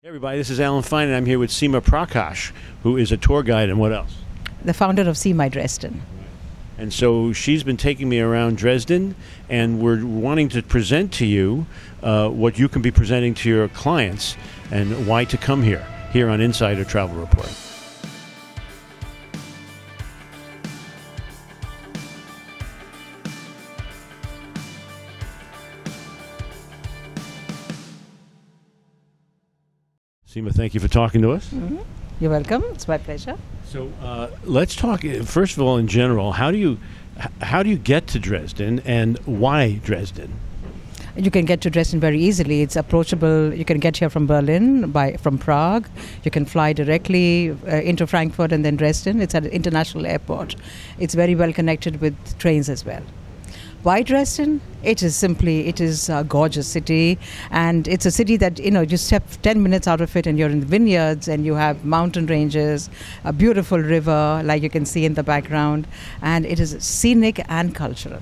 Hey everybody, this is Alan Fine, and I'm here with Seema Prakash, who is a tour guide and what else? the founder of Seema Dresden. And so she's been taking me around Dresden, and we're wanting to present to you uh, what you can be presenting to your clients and why to come here, here on Insider Travel Report. Seema, thank you for talking to us. You're welcome. It's my pleasure. So uh, let's talk. uh, First of all, in general, how do you how do you get to Dresden, and why Dresden? You can get to Dresden very easily. It's approachable. You can get here from Berlin by from Prague. You can fly directly uh, into Frankfurt and then Dresden. It's at an international airport. It's very well connected with trains as well. Why Dresden? It is simply it is a gorgeous city, and it's a city that you know you step ten minutes out of it, and you're in the vineyards, and you have mountain ranges, a beautiful river like you can see in the background, and it is scenic and cultural.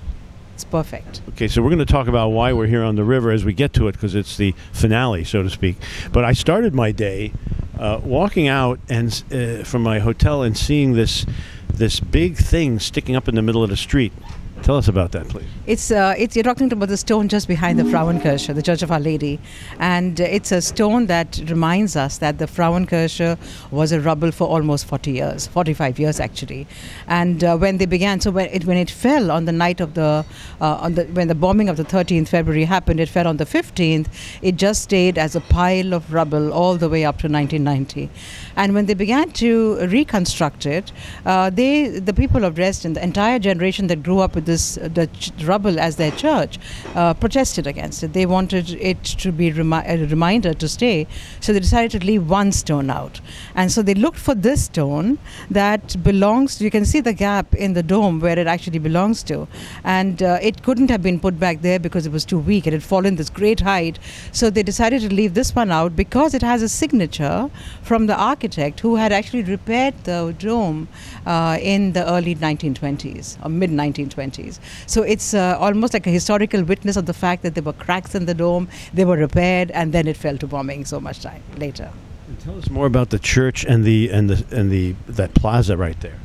It's perfect. Okay, so we're going to talk about why we're here on the river as we get to it because it's the finale, so to speak. But I started my day uh, walking out and uh, from my hotel and seeing this this big thing sticking up in the middle of the street. Tell us about that, please. It's, uh, it's you're talking about the stone just behind the Frauenkirche, the Church of Our Lady, and uh, it's a stone that reminds us that the Frauenkirche was a rubble for almost 40 years, 45 years actually, and uh, when they began, so when it when it fell on the night of the uh, on the when the bombing of the 13th February happened, it fell on the 15th. It just stayed as a pile of rubble all the way up to 1990, and when they began to reconstruct it, uh, they the people of Dresden, the entire generation that grew up with this uh, the ch- rubble as their church, uh, protested against it. They wanted it to be remi- a reminder to stay, so they decided to leave one stone out, and so they looked for this stone that belongs. You can see the gap in the dome where it actually belongs to, and uh, it couldn't have been put back there because it was too weak. It had fallen this great height, so they decided to leave this one out because it has a signature from the architect who had actually repaired the dome uh, in the early 1920s or mid 1920s. So it's uh, almost like a historical witness of the fact that there were cracks in the dome, they were repaired, and then it fell to bombing so much time later. And tell us more about the church and the and the and the that plaza right there.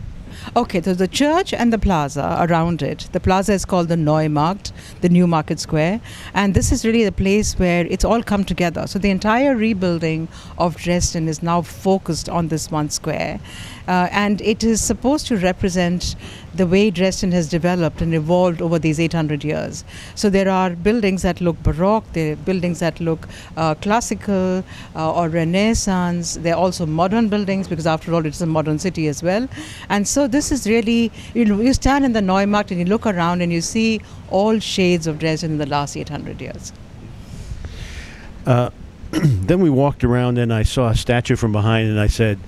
Okay, so the church and the plaza around it. The plaza is called the Neumarkt, the New Market Square, and this is really the place where it's all come together. So the entire rebuilding of Dresden is now focused on this one square, uh, and it is supposed to represent the way Dresden has developed and evolved over these 800 years. So there are buildings that look Baroque, there are buildings that look uh, classical uh, or Renaissance. There are also modern buildings because, after all, it's a modern city as well. And so this is really, you know, you stand in the Neumarkt and you look around and you see all shades of Dresden in the last 800 years. Uh, then we walked around and I saw a statue from behind and I said,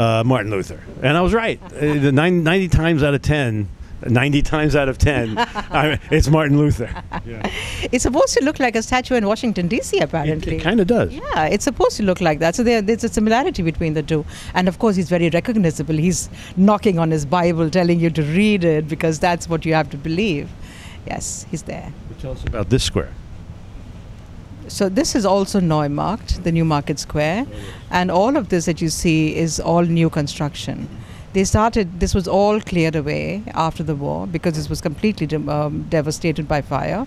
uh, Martin Luther. And I was right. Uh, the nine, 90 times out of 10, 90 times out of 10, I, it's Martin Luther. Yeah. It's supposed to look like a statue in Washington, D.C., apparently. It, apparently. kind of does. Yeah, it's supposed to look like that. So there, there's a similarity between the two. And of course, he's very recognizable. He's knocking on his Bible, telling you to read it because that's what you have to believe. Yes, he's there. Tell us about this square. So this is also Neumarkt, the new market square, and all of this that you see is all new construction. They started. This was all cleared away after the war because this was completely de- um, devastated by fire,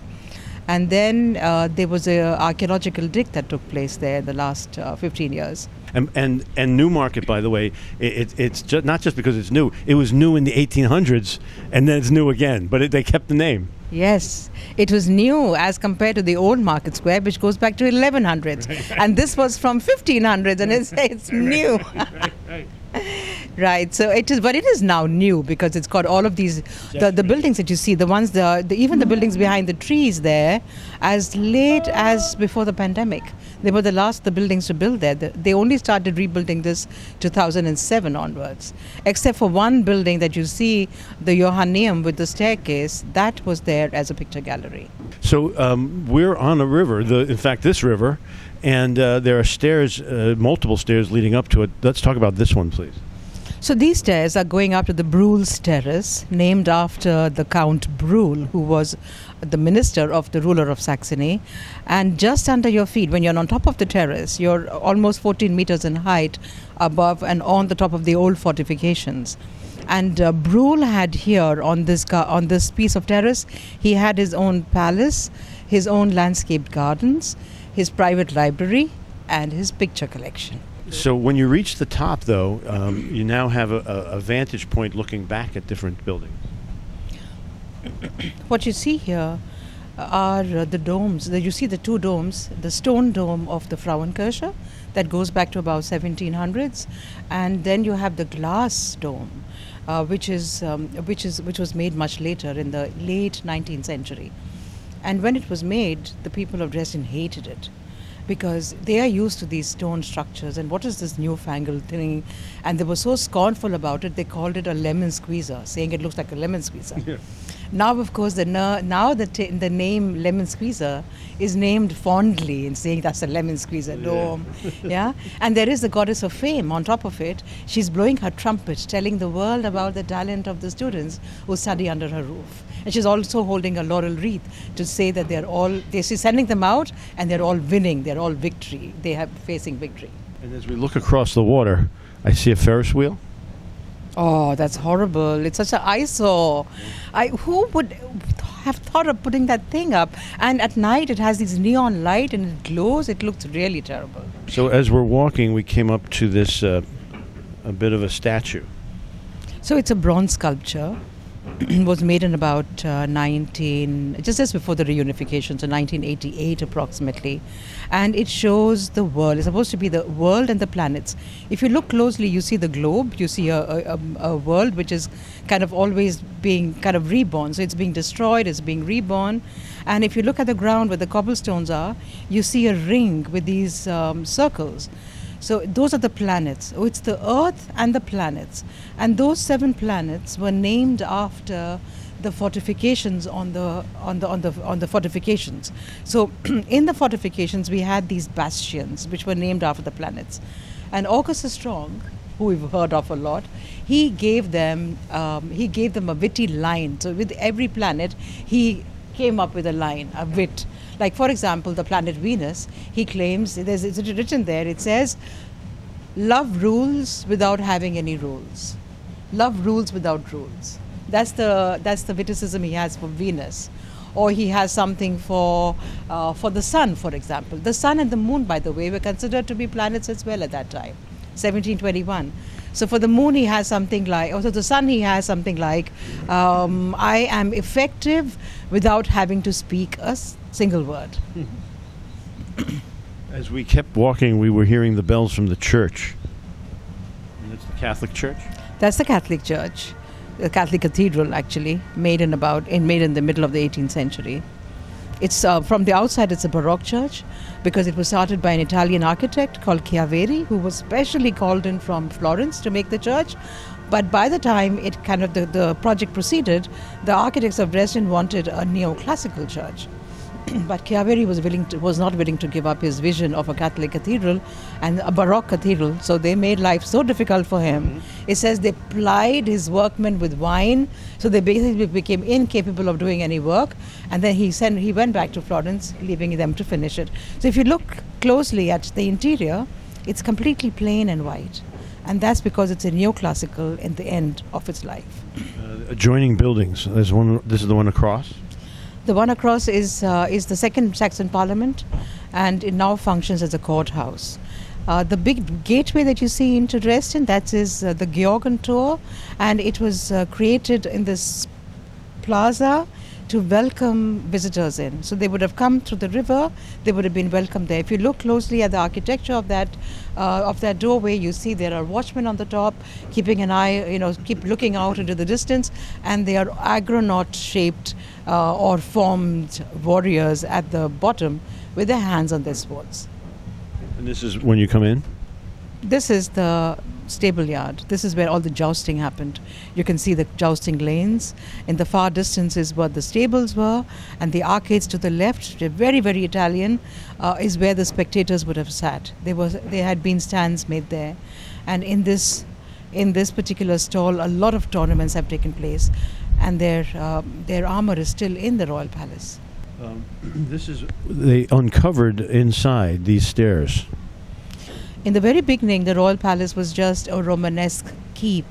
and then uh, there was an archaeological dig that took place there in the last uh, 15 years. And, and and Newmarket, by the way, it, it, it's just, not just because it's new. It was new in the 1800s, and then it's new again. But it, they kept the name. Yes, it was new as compared to the old market square, which goes back to 1100s, and this was from 1500s, and it's it's new. Right. So it is, but it is now new because it's got all of these the, the buildings that you see, the ones the, the even the mm-hmm. buildings behind the trees there, as late as before the pandemic. They were the last the buildings to build there. They only started rebuilding this 2007 onwards, except for one building that you see, the Johanneum with the staircase. That was there as a picture gallery. So um, we're on a river. The, in fact, this river, and uh, there are stairs, uh, multiple stairs leading up to it. Let's talk about this one, please. So these stairs are going up to the Bruhl's Terrace, named after the Count Bruhl, who was the minister of the ruler of Saxony. And just under your feet, when you're on top of the terrace, you're almost 14 meters in height above and on the top of the old fortifications. And uh, Bruhl had here on this ga- on this piece of terrace, he had his own palace, his own landscaped gardens, his private library, and his picture collection. So when you reach the top, though, um, you now have a, a, vantage point looking back at different buildings. What you see here are uh, the domes. You see the two domes, the stone dome of the Frauenkirche that goes back to about 1700s, and then you have the glass dome, uh, which is um, which is which was made much later in the late 19th century. And when it was made, the people of Dresden hated it because they are used to these stone structures. And what is this newfangled thing? And they were so scornful about it they called it a lemon squeezer saying it looks like a lemon squeezer. Now of course the now the, t- the name lemon squeezer is named fondly in saying that's a lemon squeezer dome. Yeah? And there is the goddess of fame on top of it. She's blowing her trumpet telling the world about the talent of the students who study under her roof and she's also holding a laurel wreath to say that they're all they she's sending them out and they're all winning. They're all victory. They have facing victory. And as we look across the water, I see a Ferris wheel. oh that's horrible. It's such an eyesore. I, who would have thought of putting that thing up? And at night it has this neon light and it glows. It looks really terrible. So as we're walking, we came up to this uh, a bit of a statue. So it's a bronze sculpture. was made in about uh, 19, just as before the reunification, so 1988 approximately. And it shows the world. It's supposed to be the world and the planets. If you look closely, you see the globe, you see a, a, a- a world which is kind of always being kind of reborn. So it's being destroyed, it's being reborn. And if you look at the ground where the cobblestones are, you see a ring with these um, circles. So those are the planets. Oh, it's the Earth and the planets. And those seven planets were named after the fortifications on the on the on the on the fortifications. So in the fortifications we had these bastions which were named after the planets. And Augustus Strong, who we've heard of a lot, he gave them um, he gave them a witty line. So with every planet he came up with a line, a wit. Like, for example, the planet Venus, he claims, there's, it's written there, it says, love rules without having any rules. Love rules without rules. That's the, that's the witticism he has for Venus. Or he has something for, uh, for the sun, for example. The sun and the moon, by the way, were considered to be planets as well at that time, 1721. So for the moon, he has something like, or also the sun, he has something like, um, I am effective without having to speak a single word. As we kept walking, we were hearing the bells from the church. And it's the Catholic Church. That's the Catholic Church, the Catholic Cathedral, actually, made in about in made in the middle of the 18th century. It's uh, from the outside, it's a Baroque church because it was started by an Italian architect called Chiaveri, who was specially called in from Florence to make the church. But by the time it kind of the, the project proceeded, the architects of Dresden wanted a neoclassical church. but Chiaveri was willing to, was not willing to give up his vision of a Catholic cathedral and a Baroque cathedral. So they made life so difficult for him. It says they plied his workmen with wine, so they basically became incapable of doing any work. And then he sent he went back to Florence, leaving them to finish it. So if you look closely at the interior, it's completely plain and white. And that's because it's a neoclassical in the end of its life. Uh, adjoining buildings. There's one. This is the one across. The one across is uh, is the second Saxon Parliament, and it now functions as a courthouse. Uh, the big gateway that you see into Dresden, that is uh, the Georgentor, and it was uh, created in this plaza to welcome visitors in. So they would have come through the river, they would have been welcomed there. If you look closely at the architecture of that uh, of that doorway, you see there are watchmen on the top, keeping an eye, you know, keep looking out into the distance, and they are agronaut-shaped uh, or formed warriors at the bottom with their hands on their swords. And this is when you come in. This is the stable yard. This is where all the jousting happened. You can see the jousting lanes. In the far distance is where the stables were, and the arcades to the left, very, very Italian, uh, is where the spectators would have sat. There was, there had been stands made there, and in this, in this particular stall, a lot of tournaments have taken place, and their uh, their armor is still in the royal palace. Um, this is they uncovered inside these stairs. In the very beginning, the royal palace was just a Romanesque keep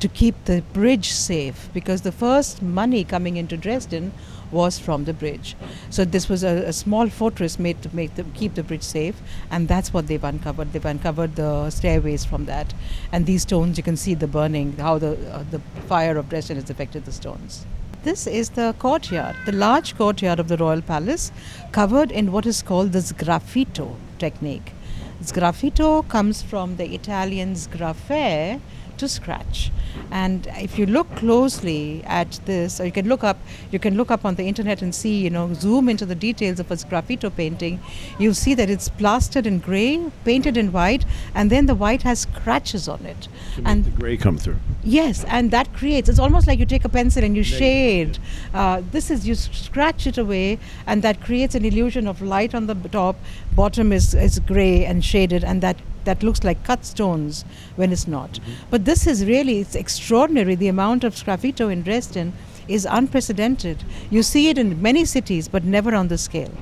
to keep the bridge safe because the first money coming into Dresden was from the bridge. So this was a, a small fortress made to make the, keep the bridge safe, and that's what they've uncovered. They've uncovered the stairways from that, and these stones you can see the burning, how the uh, the fire of Dresden has affected the stones. This is the courtyard, the large courtyard of the royal palace, covered in what is called the sgraffito technique. Sgraffito comes from the Italian sgraffare, to scratch. And if you look closely at this, or you can look up, you can look up on the internet and see, you know, zoom into the details of a sgraffito painting. You'll see that it's plastered in grey, painted in white, and then the white has scratches on it. To and the gray come through. Yes, and that creates. It's almost like you take a pencil and you shade. Uh, this is you scratch it away, and that creates an illusion of light on the top. Bottom is is grey and shaded, and that that looks like cut stones when it's not. But this is really it's extraordinary. The amount of sgraffito in Dresden is unprecedented. You see it in many cities, but never on the scale.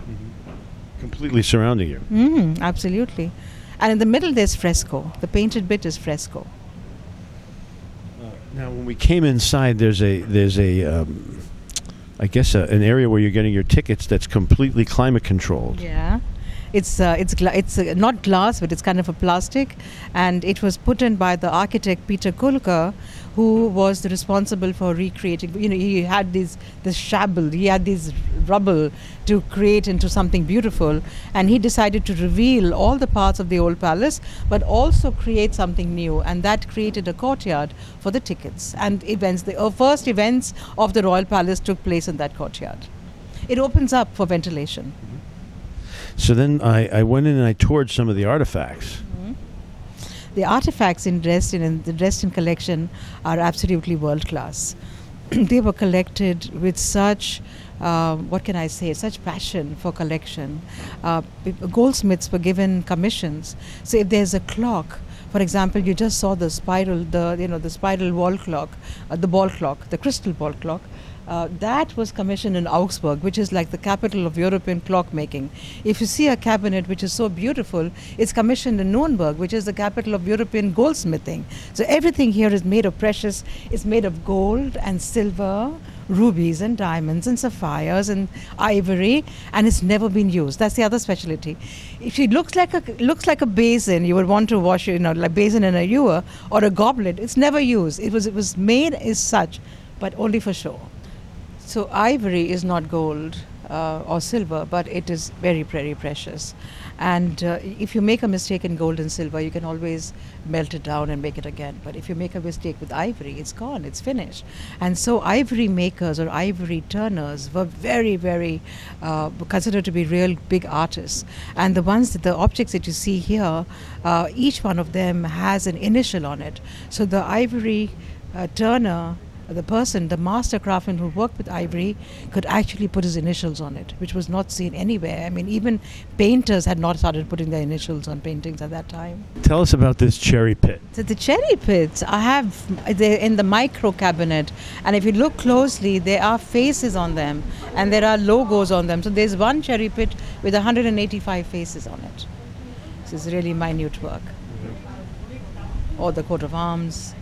Completely surrounding you. Mm, absolutely. And in the middle, there's fresco. The painted bit is fresco. Now, when we came inside, there's a there's a um, I guess a, an area where you're getting your tickets that's completely climate controlled. Yeah. It's uh, it's gla- it's uh, not glass, but it's kind of a plastic, and it was put in by the architect Peter Kulka, who was responsible for recreating. You know, he had these this shabble, he had these rubble to create into something beautiful, and he decided to reveal all the parts of the old palace, but also create something new, and that created a courtyard for the tickets and events. The uh, first events of the royal palace took place in that courtyard. It opens up for ventilation. So then I, I went in and I toured some of the artifacts. the artifacts in Dresden and the Dresden collection are absolutely world class. they were collected with such, uh, what can I say, such passion for collection. Uh, goldsmiths were given commissions. So if there's a clock, for example, you just saw the spiral, the you know the spiral wall clock, uh, the ball clock, the crystal ball clock. Uh, that was commissioned in Augsburg, which is like the capital of European clockmaking. If you see a cabinet which is so beautiful, it's commissioned in Nuremberg, which is the capital of European goldsmithing. So everything here is made of precious, it's made of gold and silver, rubies and diamonds and sapphires and ivory, and it's never been used. That's the other specialty. If it looks like a looks like a basin, you would want to wash, you know, like basin in a ewer or a goblet. It's never used. It was it was made as such, but only for show. So ivory is not gold uh, or silver, but it is very, very precious. And uh, if you make a mistake in gold and silver, you can always melt it down and make it again. But if you make a mistake with ivory, it's gone, it's finished. And so ivory makers or ivory turners were very, very uh, considered to be real big artists. And the ones that the objects that you see here, uh, each one of them has an initial on it. So the ivory uh, turner the person, the master craftsman who worked with ivory, could actually put his initials on it, which was not seen anywhere. I mean, even painters had not started putting their initials on paintings at that time. Tell us about this cherry pit. So the cherry pits, I have they're in the micro cabinet, and if you look closely, there are faces on them, and there are logos on them. So there's one cherry pit with 185 faces on it. This is really minute work. Mm-hmm. Or the coat of arms.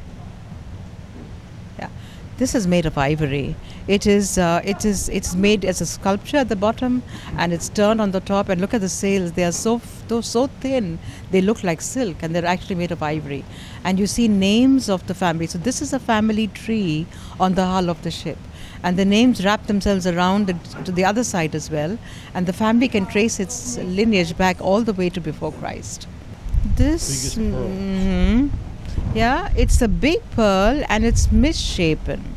This is made of ivory. It is uh, it is it's made as a sculpture at the bottom, and it's turned on the top. And look at the sails; they are so f- they're so thin. They look like silk, and they're actually made of ivory. And you see names of the family. So this is a family tree on the hull of the ship. And the names wrap themselves around to the other side as well, and the family can trace its lineage back all the way to before Christ. This. Yeah, it's a big pearl and it's misshapen.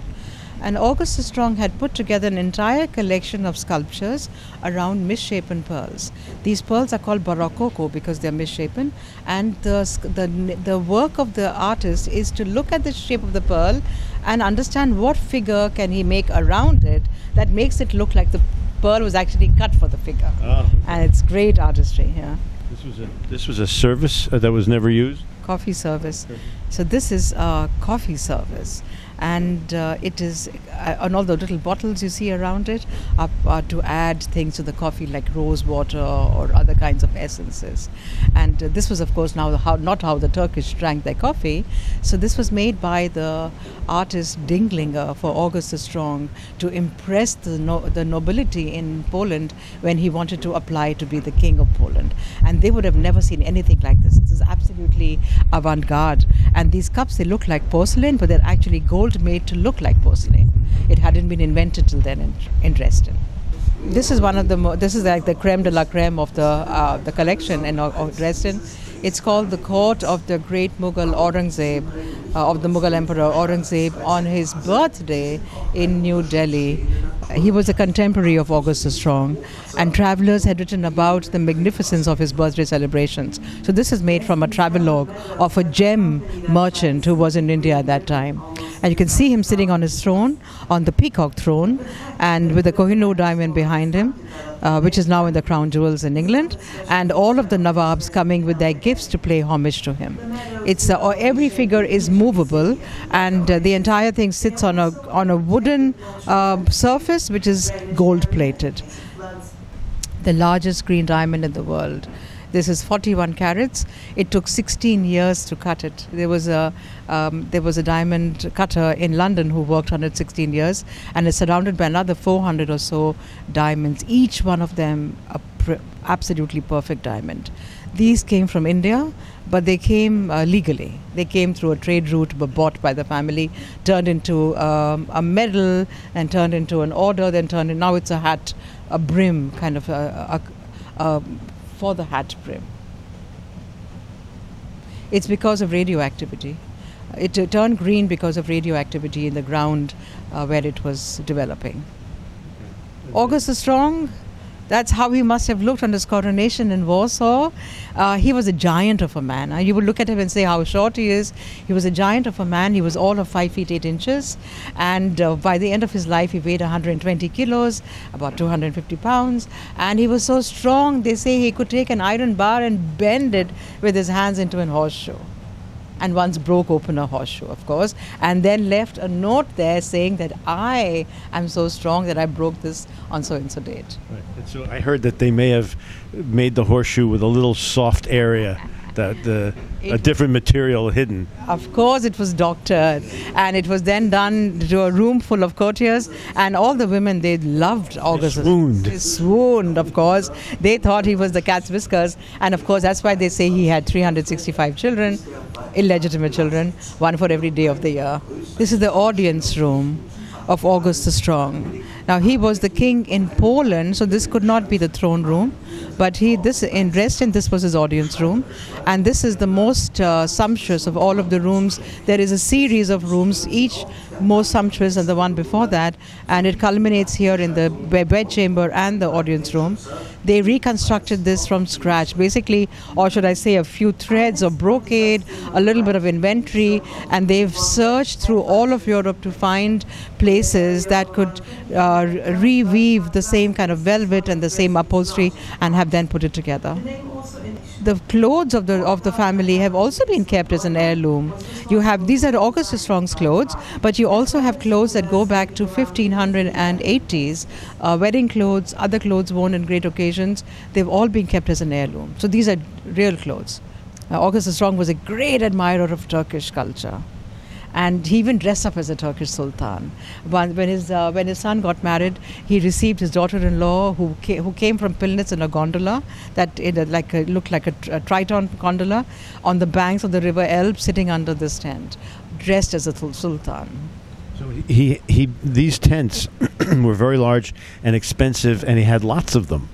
And Augustus Strong had put together an entire collection of sculptures around misshapen pearls. These pearls are called barocco because they're misshapen, and the, the the work of the artist is to look at the shape of the pearl and understand what figure can he make around it that makes it look like the pearl was actually cut for the figure. Oh. And it's great artistry here. This was a this was a service uh, that was never used. Coffee service. Mm-hmm. So this is a coffee service, and uh, it is uh, and all the little bottles you see around it are, are to add things to the coffee like rose water or other kinds of essences. And uh, this was, of course, now how, not how the Turkish drank their coffee. So this was made by the artist Dinglinger for August the Strong to impress the no, the nobility in Poland when he wanted to apply to be the king of Poland. And they would have never seen anything like this. This is absolutely avant-garde. And these cups they look like porcelain, but they're actually gold made to look like porcelain. It hadn't been invented till then in, in Dresden. This is one of the mo- this is like the creme de la creme of the uh, the collection in of Dresden. It's called the court of the great Mughal Aurangzeb, uh, of the Mughal Emperor Aurangzeb, on his birthday in New Delhi. He was a contemporary of August the Strong, and travelers had written about the magnificence of his birthday celebrations. So this is made from a travelogue of a gem merchant who was in India at that time. And you can see him sitting on his throne, on the peacock throne, and with the Kohinoor diamond behind him, uh, which is now in the crown jewels in England, and all of the Nawabs coming with their gifts to pay homage to him. It's uh, every figure is movable, and uh, the entire thing sits on a on a wooden uh, surface which is gold plated. The largest green diamond in the world. This is 41 carats. It took 16 years to cut it. There was a um, there was a diamond cutter in London who worked on it 16 years, and it's surrounded by another 400 or so diamonds. Each one of them a pr- absolutely perfect diamond. These came from India, but they came uh, legally. They came through a trade route, were bought by the family, turned into um, a medal, and turned into an order, then turned in. Now it's a hat, a brim kind of a, a, a for the hat brim. It's because of radioactivity. It uh, turned green because of radioactivity in the ground uh, where it was developing. August the Strong, that's how he must have looked on his coronation in Warsaw. Uh, he was a giant of a man. Uh, you would look at him and say how short he is. He was a giant of a man. He was all of five feet eight inches, and uh, by the end of his life, he weighed 120 kilos, about 250 pounds, and he was so strong. They say he could take an iron bar and bend it with his hands into an horseshoe and once broke open a horseshoe, of course, and then left a note there saying that I am so strong that I broke this on so and so date. Right. And so I heard that they may have made the horseshoe with a little soft area, that the a different material hidden. Of course, it was doctored, and it was then done to a room full of courtiers, and all the women they loved Augustus. swooned. They swooned, of course. They thought he was the cat's whiskers, and of course that's why they say he had 365 children, illegitimate children, one for every day of the year. This is the audience room of August the Strong. Now he was the king in Poland, so this could not be the throne room, but he this in Dresden this was his audience room, and this is the most uh, sumptuous of all of the rooms. There is a series of rooms, each more sumptuous than the one before that, and it culminates here in the be- bedchamber and the audience room. They reconstructed this from scratch, basically, or should I say, a few threads of brocade, a little bit of inventory, and they've searched through all of Europe to find places that could uh, reweave the same kind of velvet and the same upholstery and have then put it together. The clothes of the of the family have also been kept as an heirloom. You have these are Augustus Strong's clothes, but you also have clothes that go back to 1580s, uh, wedding clothes, other clothes worn in great occasions. They've all been kept as an heirloom. So these are real clothes. Uh, August Strong was a great admirer of Turkish culture and he even dressed up as a Turkish sultan. When, his uh, when his son got married, he received his daughter-in-law, who came, who came from Pillnitz in a gondola that uh, like a, looked like a, a Triton gondola, on the banks of the river Elbe, sitting under this tent, dressed as a sul- sultan. So he he these tents were very large and expensive, and he had lots of them.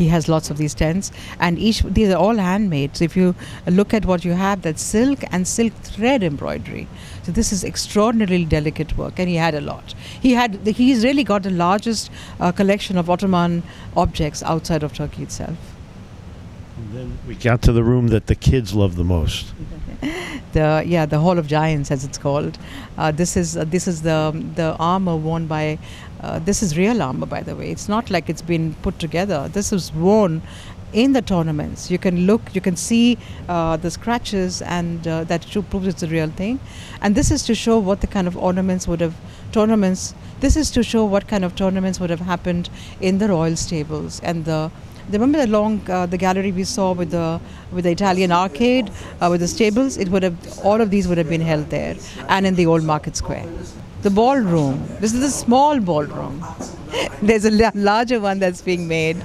He has lots of these tents, and each these are all handmade. So if you look at what you have, that's silk and silk thread embroidery. So this is extraordinarily delicate work, and he had a lot. He had he's really got the largest uh, collection of Ottoman objects outside of Turkey itself. And then we got to the room that the kids love the most. the yeah the Hall of Giants as it's called. Uh, this is uh, this is the the armor worn by. Uh, this is real armor, by the way. It's not like it's been put together. This is worn in the tournaments. You can look, you can see uh, the scratches, and uh, that proves it's a real thing. And this is to show what the kind of ornaments would have tournaments. This is to show what kind of tournaments would have happened in the royal stables and the remember the long uh, the gallery we saw with the with the Italian arcade uh, with the stables? It would have all of these would have been held there and in the old market square. The ballroom this is a small ballroom there's a larger one that's being made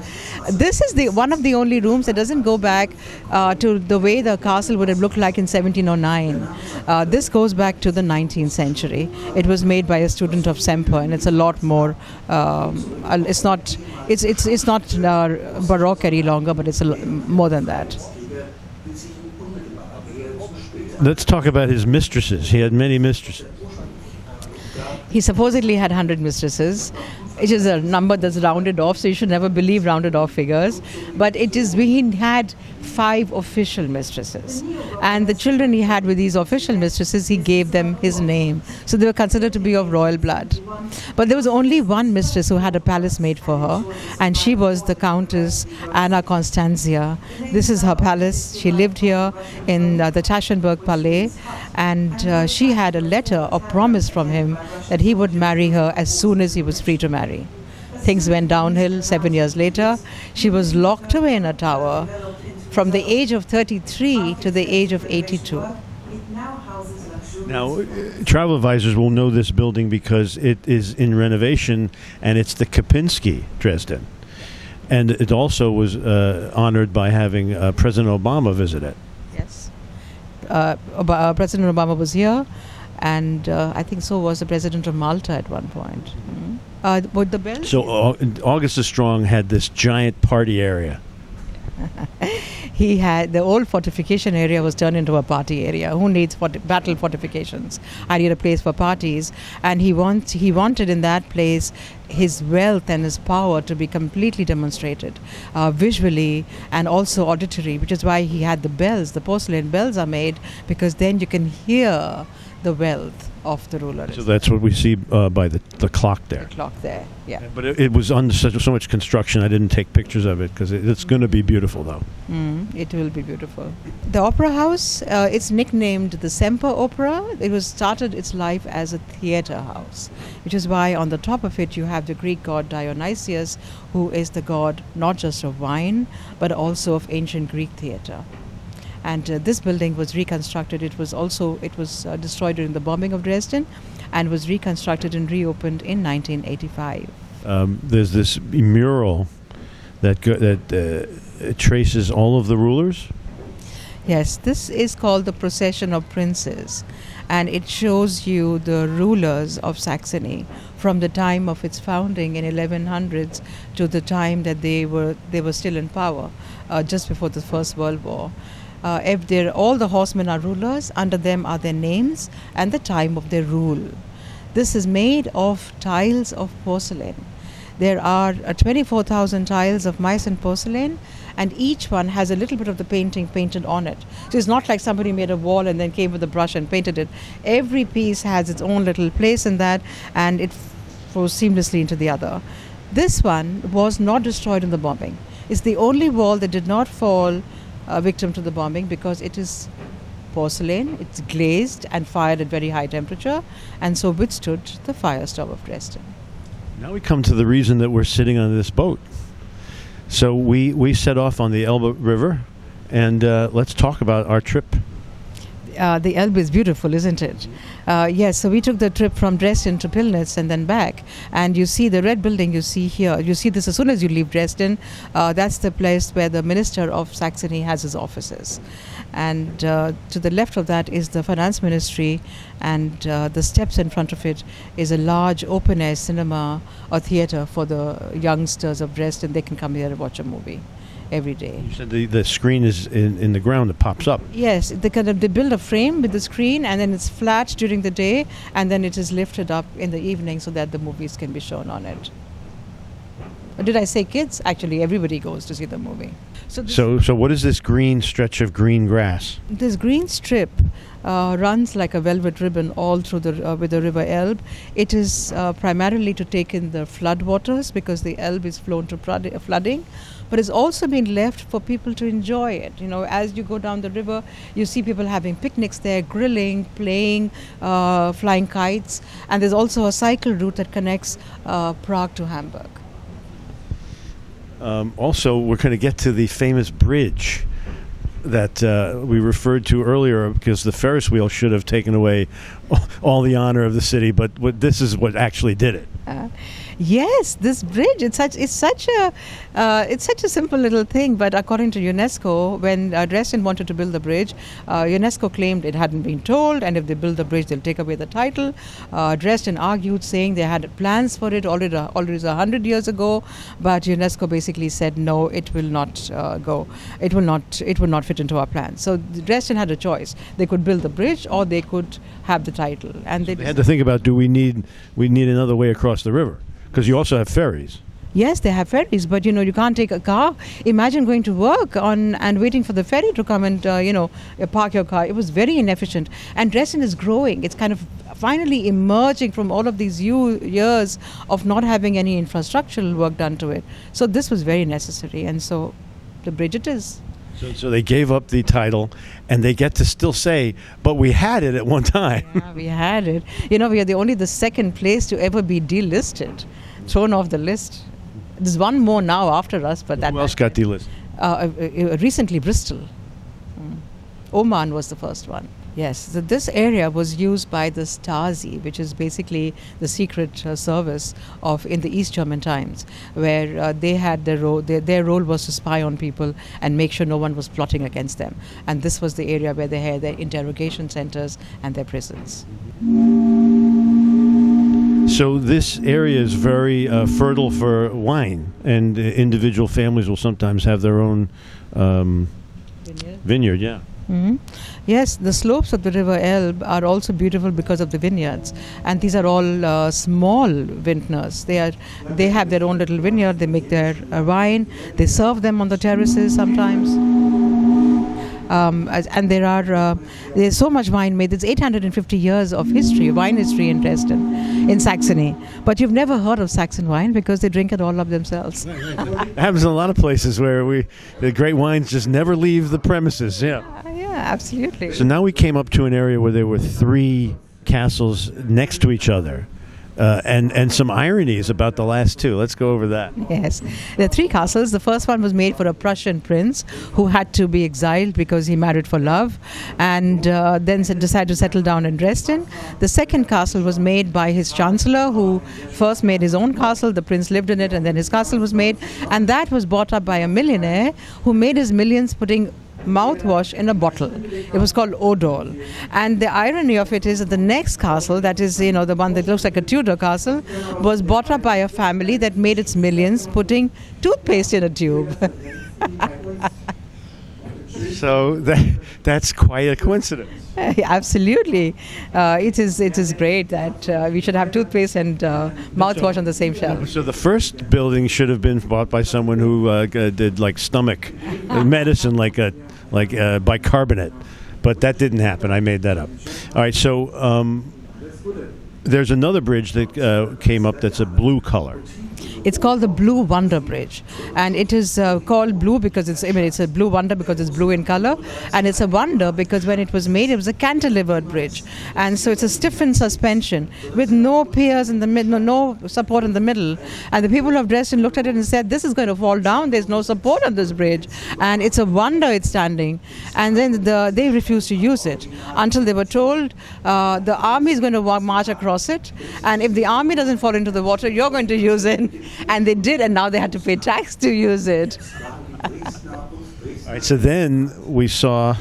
this is the one of the only rooms that doesn't go back uh, to the way the castle would have looked like in 1709. Uh, this goes back to the 19th century. It was made by a student of Semper, and it's a lot more. Um, it's not. It's it's it's not uh, baroque any longer, but it's a, more than that. Let's talk about his mistresses. He had many mistresses. He supposedly had 100 mistresses it is a number that's rounded off, so you should never believe rounded off figures. But it is, we had five official mistresses. And the children he had with these official mistresses, he gave them his name. So they were considered to be of royal blood. But there was only one mistress who had a palace made for her, and she was the Countess Anna Constantia. This is her palace. She lived here in uh, the Taschenberg Palais, and uh, she had a letter, a promise from him that he would marry her as soon as he was free to marry. Things went downhill seven years later. She was locked away in a tower from the age of 33 to the age of 82. Now, travel advisors will know this building because it is in renovation and it's the Kempinski Dresden. And it also was uh, honored by having uh, President Obama visit it. Yes. Uh, uh President Obama was here, and uh, I think so was the President of Malta at one point. Mm-hmm. The bell? So, Augustus Strong had this giant party area. he had the old fortification area was turned into a party area. Who needs fort- battle fortifications? I need a place for parties, and he wants he wanted in that place his wealth and his power to be completely demonstrated uh, visually and also auditory, which is why he had the bells. The porcelain bells are made because then you can hear the wealth of the ruler. So that's what we see uh, by the, the clock there. The clock there, yeah. But it, it was under such, so much construction, I didn't take pictures of it because it, it's going to be beautiful, though. Mm, it will be beautiful. The Opera House, uh, it's nicknamed the Semper Opera. It was started its life as a theater house, which is why on the top of it you have the Greek god Dionysius, who is the god not just of wine, but also of ancient Greek theater and uh, this building was reconstructed. It was also it was uh, destroyed during the bombing of Dresden, and was reconstructed and reopened in 1985. Um, there's this mural that go, that uh, traces all of the rulers. Yes, this is called the Procession of Princes, and it shows you the rulers of Saxony from the time of its founding in 1100s to the time that they were they were still in power, uh, just before the First World War. Uh, if they're, all the horsemen are rulers, under them are their names and the time of their rule. This is made of tiles of porcelain. There are uh, 24,000 tiles of Meissen porcelain, and each one has a little bit of the painting painted on it. So it's not like somebody made a wall and then came with a brush and painted it. Every piece has its own little place in that, and it flows seamlessly into the other. This one was not destroyed in the bombing. It's the only wall that did not fall uh, victim to the bombing because it is porcelain, it's glazed and fired at very high temperature, and so withstood the firestorm of Dresden. Now we come to the reason that we're sitting on this boat. So we, we set off on the Elbe River, and uh, let's talk about our trip uh, the Elbe is beautiful, isn't it? Uh, yes, so we took the trip from Dresden to Pillnitz and then back. And you see the red building you see here. You see this as soon as you leave Dresden. Uh, that's the place where the minister of Saxony has his offices. And uh, to the left of that is the finance ministry, and uh, the steps in front of it is a large open air cinema or theater for the youngsters of Dresden. They can come here and watch a movie every day. You said the, the screen is in, in the ground, it pops up. Yes, they kind of they build a frame with the screen and then it's flat during the day and then it is lifted up in the evening so that the movies can be shown on it. did I say kids? Actually, everybody goes to see the movie. So, so, so what is this green stretch of green grass? This green strip uh, runs like a velvet ribbon all through the uh, with the river Elbe. It is uh, primarily to take in the flood waters because the Elbe is prone to flooding, but it's also been left for people to enjoy it. You know, as you go down the river, you see people having picnics there, grilling, playing, uh, flying kites, and there's also a cycle route that connects uh, Prague to Hamburg. Um, also, we're going to get to the famous bridge that uh, we referred to earlier because the Ferris wheel should have taken away all the honor of the city, but what, this is what actually did it. Uh, Yes, this bridge. It's such. It's such a. Uh, it's such a simple little thing. But according to UNESCO, when uh, Dresden wanted to build the bridge, uh, UNESCO claimed it hadn't been told, and if they build the bridge, they'll take away the title. Uh, Dresden argued, saying they had plans for it already already a hundred years ago, but UNESCO basically said no, it will not uh, go. It will not. It will not fit into our plans. So Dresden had a choice. They could build the bridge, or they could have the title. And they, they had to think about: Do we need we need another way across the river? Because you also have ferries. Yes, they have ferries, but you know you can't take a car. Imagine going to work on and waiting for the ferry to come and uh, you know park your car. It was very inefficient. And Dresden is growing. It's kind of finally emerging from all of these years of not having any infrastructural work done to it. So this was very necessary, and so the bridge it is. So, so they gave up the title, and they get to still say, "But we had it at one time." Yeah, we had it. You know, we are the only the second place to ever be delisted thrown off the list. There's one more now after us, but that. Who else got delisted? Uh, uh, uh, recently, Bristol. Mm. Oman was the first one. Yes, so this area was used by the Stasi, which is basically the secret uh, service of in the East German times, where uh, they had their role. Their, their, role was to spy on people and make sure no one was plotting against them. And this was the area where they had their interrogation centers and their prisons. So this area is very uh, fertile for wine, and uh, individual families will sometimes have their own um, vineyard. vineyard. Yeah. Mm-hmm. Yes, the slopes of the river Elbe are also beautiful because of the vineyards, and these are all uh, small vintners. They are, they have their own little vineyard. They make their uh, wine. They serve them on the terraces sometimes. Um, and there are uh, there's so much wine made. There's 850 years of history, wine history in Dresden, in Saxony. But you've never heard of Saxon wine because they drink it all up themselves. it happens in a lot of places where we the great wines just never leave the premises. Yeah. Uh, yeah, absolutely. So now we came up to an area where there were three castles next to each other. Uh, and and some ironies about the last two. Let's go over that. Yes, there are three castles. The first one was made for a Prussian prince who had to be exiled because he married for love, and uh, then decided to settle down in Dresden. The second castle was made by his chancellor, who first made his own castle. The prince lived in it, and then his castle was made, and that was bought up by a millionaire who made his millions putting mouthwash in a bottle. It was called Odol. And the irony of it is that the next castle, that is, you know, the one that looks like a Tudor castle, was bought up by a family that made its millions putting toothpaste in a tube. so that, that's quite a coincidence. Absolutely, uh, it is. It is great that uh, we should have toothpaste and uh, mouthwash on the same shelf. So the first building should have been bought by someone who uh, did like stomach medicine, like a like uh, bicarbonate, but that didn't happen. I made that up. All right, so um, there's another bridge that uh, came up that's a blue color. It's called the Blue Wonder Bridge, and it is uh, called blue because it's I mean it's a blue wonder because it's blue in color, and it's a wonder because when it was made it was a cantilevered bridge, and so it's a stiffened suspension with no piers in the middle, no, no support in the middle, and the people of Dresden looked at it and said, "This is going to fall down. There's no support on this bridge, and it's a wonder it's standing." And then the, they refused to use it until they were told uh, the army is going to march across it, and if the army doesn't fall into the water, you're going to use it and they did, and now they had to pay tax to use it. All right, so then we saw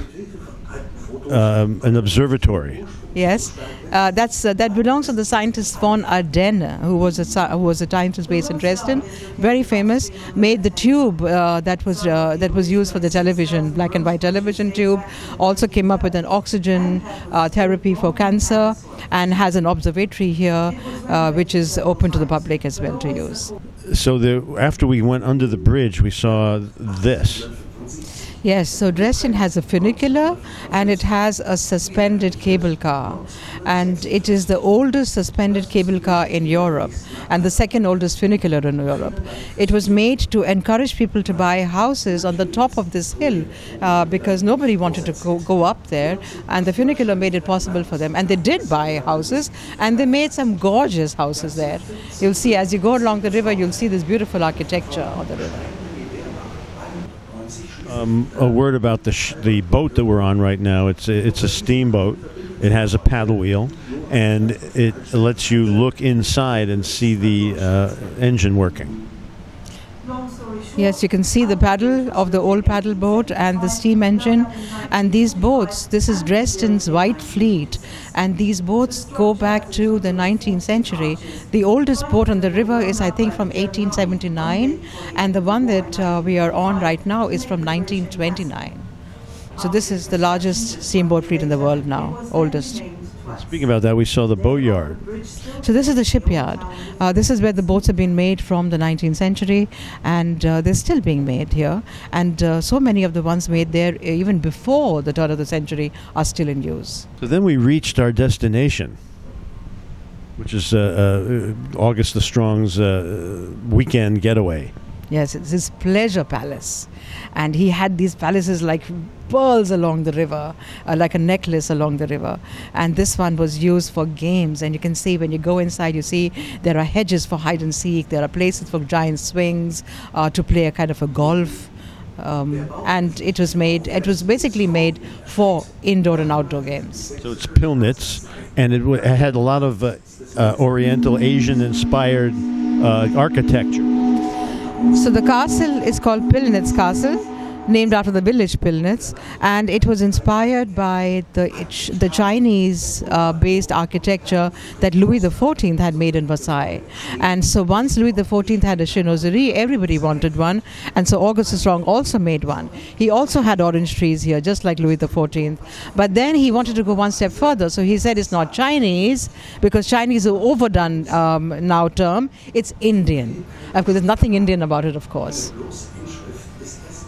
um, an observatory Yes, uh, that's uh, that belongs to the scientist von Ardenne, who was a who was a scientist based in Dresden, very famous. Made the tube uh, that was uh, that was used for the television, black and white television tube. Also came up with an oxygen uh, therapy for cancer, and has an observatory here, uh, which is open to the public as well to use. So the, after we went under the bridge, we saw this. Yes, so Dresden has a funicular and it has a suspended cable car. And it is the oldest suspended cable car in Europe and the second oldest funicular in Europe. It was made to encourage people to buy houses on the top of this hill uh, because nobody wanted to go, go up there. And the funicular made it possible for them. And they did buy houses and they made some gorgeous houses there. You'll see as you go along the river, you'll see this beautiful architecture on the river. Um, a word about the sh- the boat that we're on right now. It's a, it's a steamboat. It has a paddle wheel, and it lets you look inside and see the uh, engine working. Yes, you can see the paddle of the old paddle boat and the steam engine. And these boats, this is Dresden's White Fleet, and these boats go back to the 19th century. The oldest boat on the river is, I think, from 1879, and the one that uh, we are on right now is from 1929. So this is the largest steamboat fleet in the world now, oldest. Speaking about that, we saw the boatyard. So this is the shipyard. Uh, this is where the boats have been made from the 19th century, and uh, they're still being made here. And uh, so many of the ones made there, uh, even before the turn of the century, are still in use. So then we reached our destination, which is uh, uh, August the Strong's uh, weekend getaway. Yes, it's his pleasure palace, and he had these palaces like pearls along the river, uh, like a necklace along the river. And this one was used for games, and you can see when you go inside, you see there are hedges for hide and seek. There are places for giant swings uh, to play a kind of a golf. Um, and it was made. It was basically made for indoor and outdoor games. So it's Pillnitz, and it, w- it had a lot of uh, uh, Oriental, Asian-inspired uh, architecture. So the castle is called Pillnitz Castle, named after the village Pillnitz, and it was inspired by the the Chinese-based architecture that Louis XIV had made in Versailles. And so once Louis XIV had a chinoiserie, everybody wanted one, and so August the Strong also made one. He also had orange trees here, just like Louis XIV. But then he wanted to go one step further, so he said it's not Chinese because Chinese is overdone um, now term. It's Indian. Of course, there's nothing Indian about it, of course.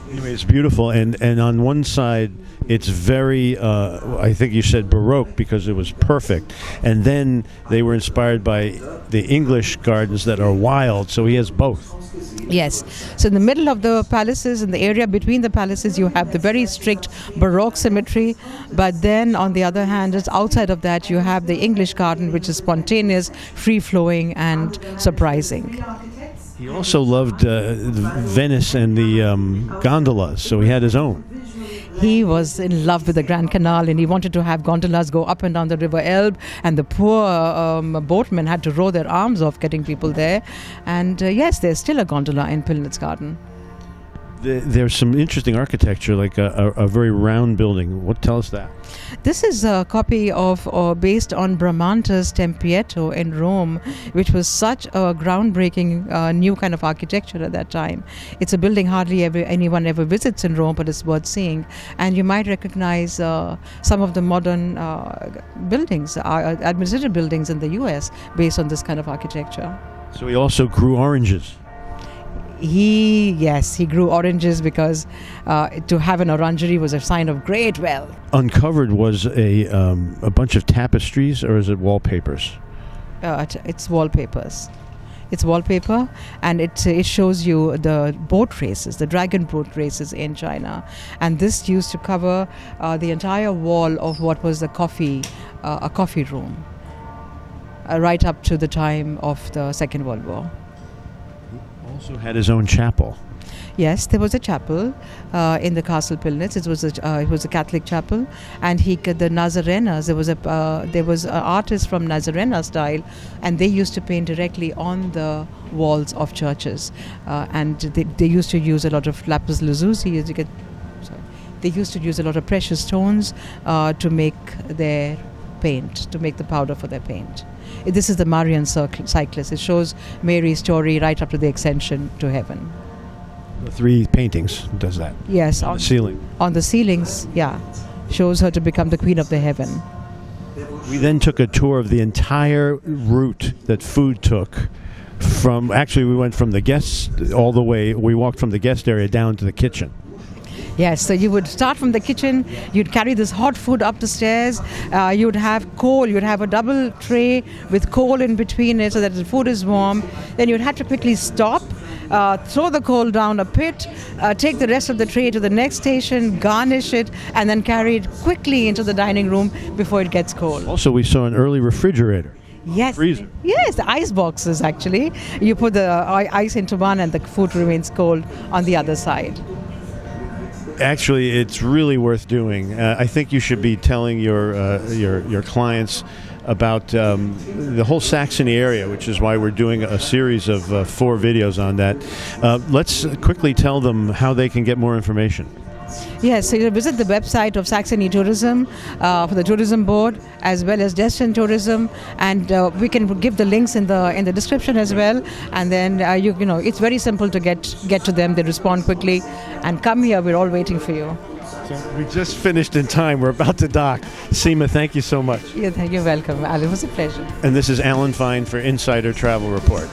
It's beautiful, and and on one side. It's very, uh, I think you said Baroque because it was perfect. And then they were inspired by the English gardens that are wild, so he has both. Yes. So in the middle of the palaces, in the area between the palaces, you have the very strict Baroque symmetry. But then on the other hand, just outside of that, you have the English garden, which is spontaneous, free flowing, and surprising. He also loved uh, Venice and the um, gondolas, so he had his own. He was in love with the Grand Canal and he wanted to have gondolas go up and down the River Elbe. And the poor um, boatmen had to row their arms off getting people there. And uh, yes, there's still a gondola in Pillnitz Garden. The, there's some interesting architecture, like a, a, a, very round building. What tell us that? This is a copy of, or based on Bramante's Tempietto in Rome, which was such a groundbreaking uh, new kind of architecture at that time. It's a building hardly ever anyone ever visits in Rome, but it's worth seeing. And you might recognize uh, some of the modern uh, buildings, uh, administrative buildings in the U.S. based on this kind of architecture. So he also grew oranges he yes he grew oranges because uh, to have an orangery was a sign of great wealth. Uncovered was a um, a bunch of tapestries or is it wallpapers? Uh, it's wallpapers. It's wallpaper and it it shows you the boat races the dragon boat races in China. And this used to cover uh, the entire wall of what was the coffee uh, a coffee room uh, right up to the time of the second world war also had his own chapel. Yes, there was a chapel uh, in the Castle Pillnitz. It was a uh, it was a Catholic chapel, and he the Nazarenas. There was a uh, there was an artist from Nazarena style, and they used to paint directly on the walls of churches, uh, and they, they used to use a lot of lapis lazuli. As you get, sorry, they used to use a lot of precious stones uh, to make their paint, to make the powder for their paint. This is the Marian cyclist. It shows Mary's story right up to the ascension to heaven. The three paintings does that. Yes, On on, the ceiling. on the ceilings, yeah, shows her to become the queen of the heaven. We then took a tour of the entire route that food took from actually we went from the guest all the way we walked from the guest area down to the kitchen. Yes, so you would start from the kitchen, you'd carry this hot food up the stairs, uh, you'd have coal, you'd have a double tray with coal in between it so that the food is warm. Then you'd have to quickly stop, uh, throw the coal down a pit, uh, take the rest of the tray to the next station, garnish it, and then carry it quickly into the dining room before it gets cold. Also we saw an early refrigerator. Yes. Freezer. Yes, the ice boxes actually. You put the ice into one and the food remains cold on the other side. Actually, it's really worth doing. Uh, I think you should be telling your uh, your your clients about um, the whole Saxony area, which is why we're doing a series of uh, four videos on that. Uh, let's quickly tell them how they can get more information. Yes, so you visit the website of Saxony Tourism uh, for the tourism board as well as Dresden Tourism, and uh, we can give the links in the in the description as well. And then uh, you you know it's very simple to get get to them. They respond quickly, and come here. We're all waiting for you. We just finished in time. We're about to dock. Seema, thank you so much. Yeah, thank you. Welcome, Al. It was a pleasure. And this is Alan Fine for Insider Travel Report.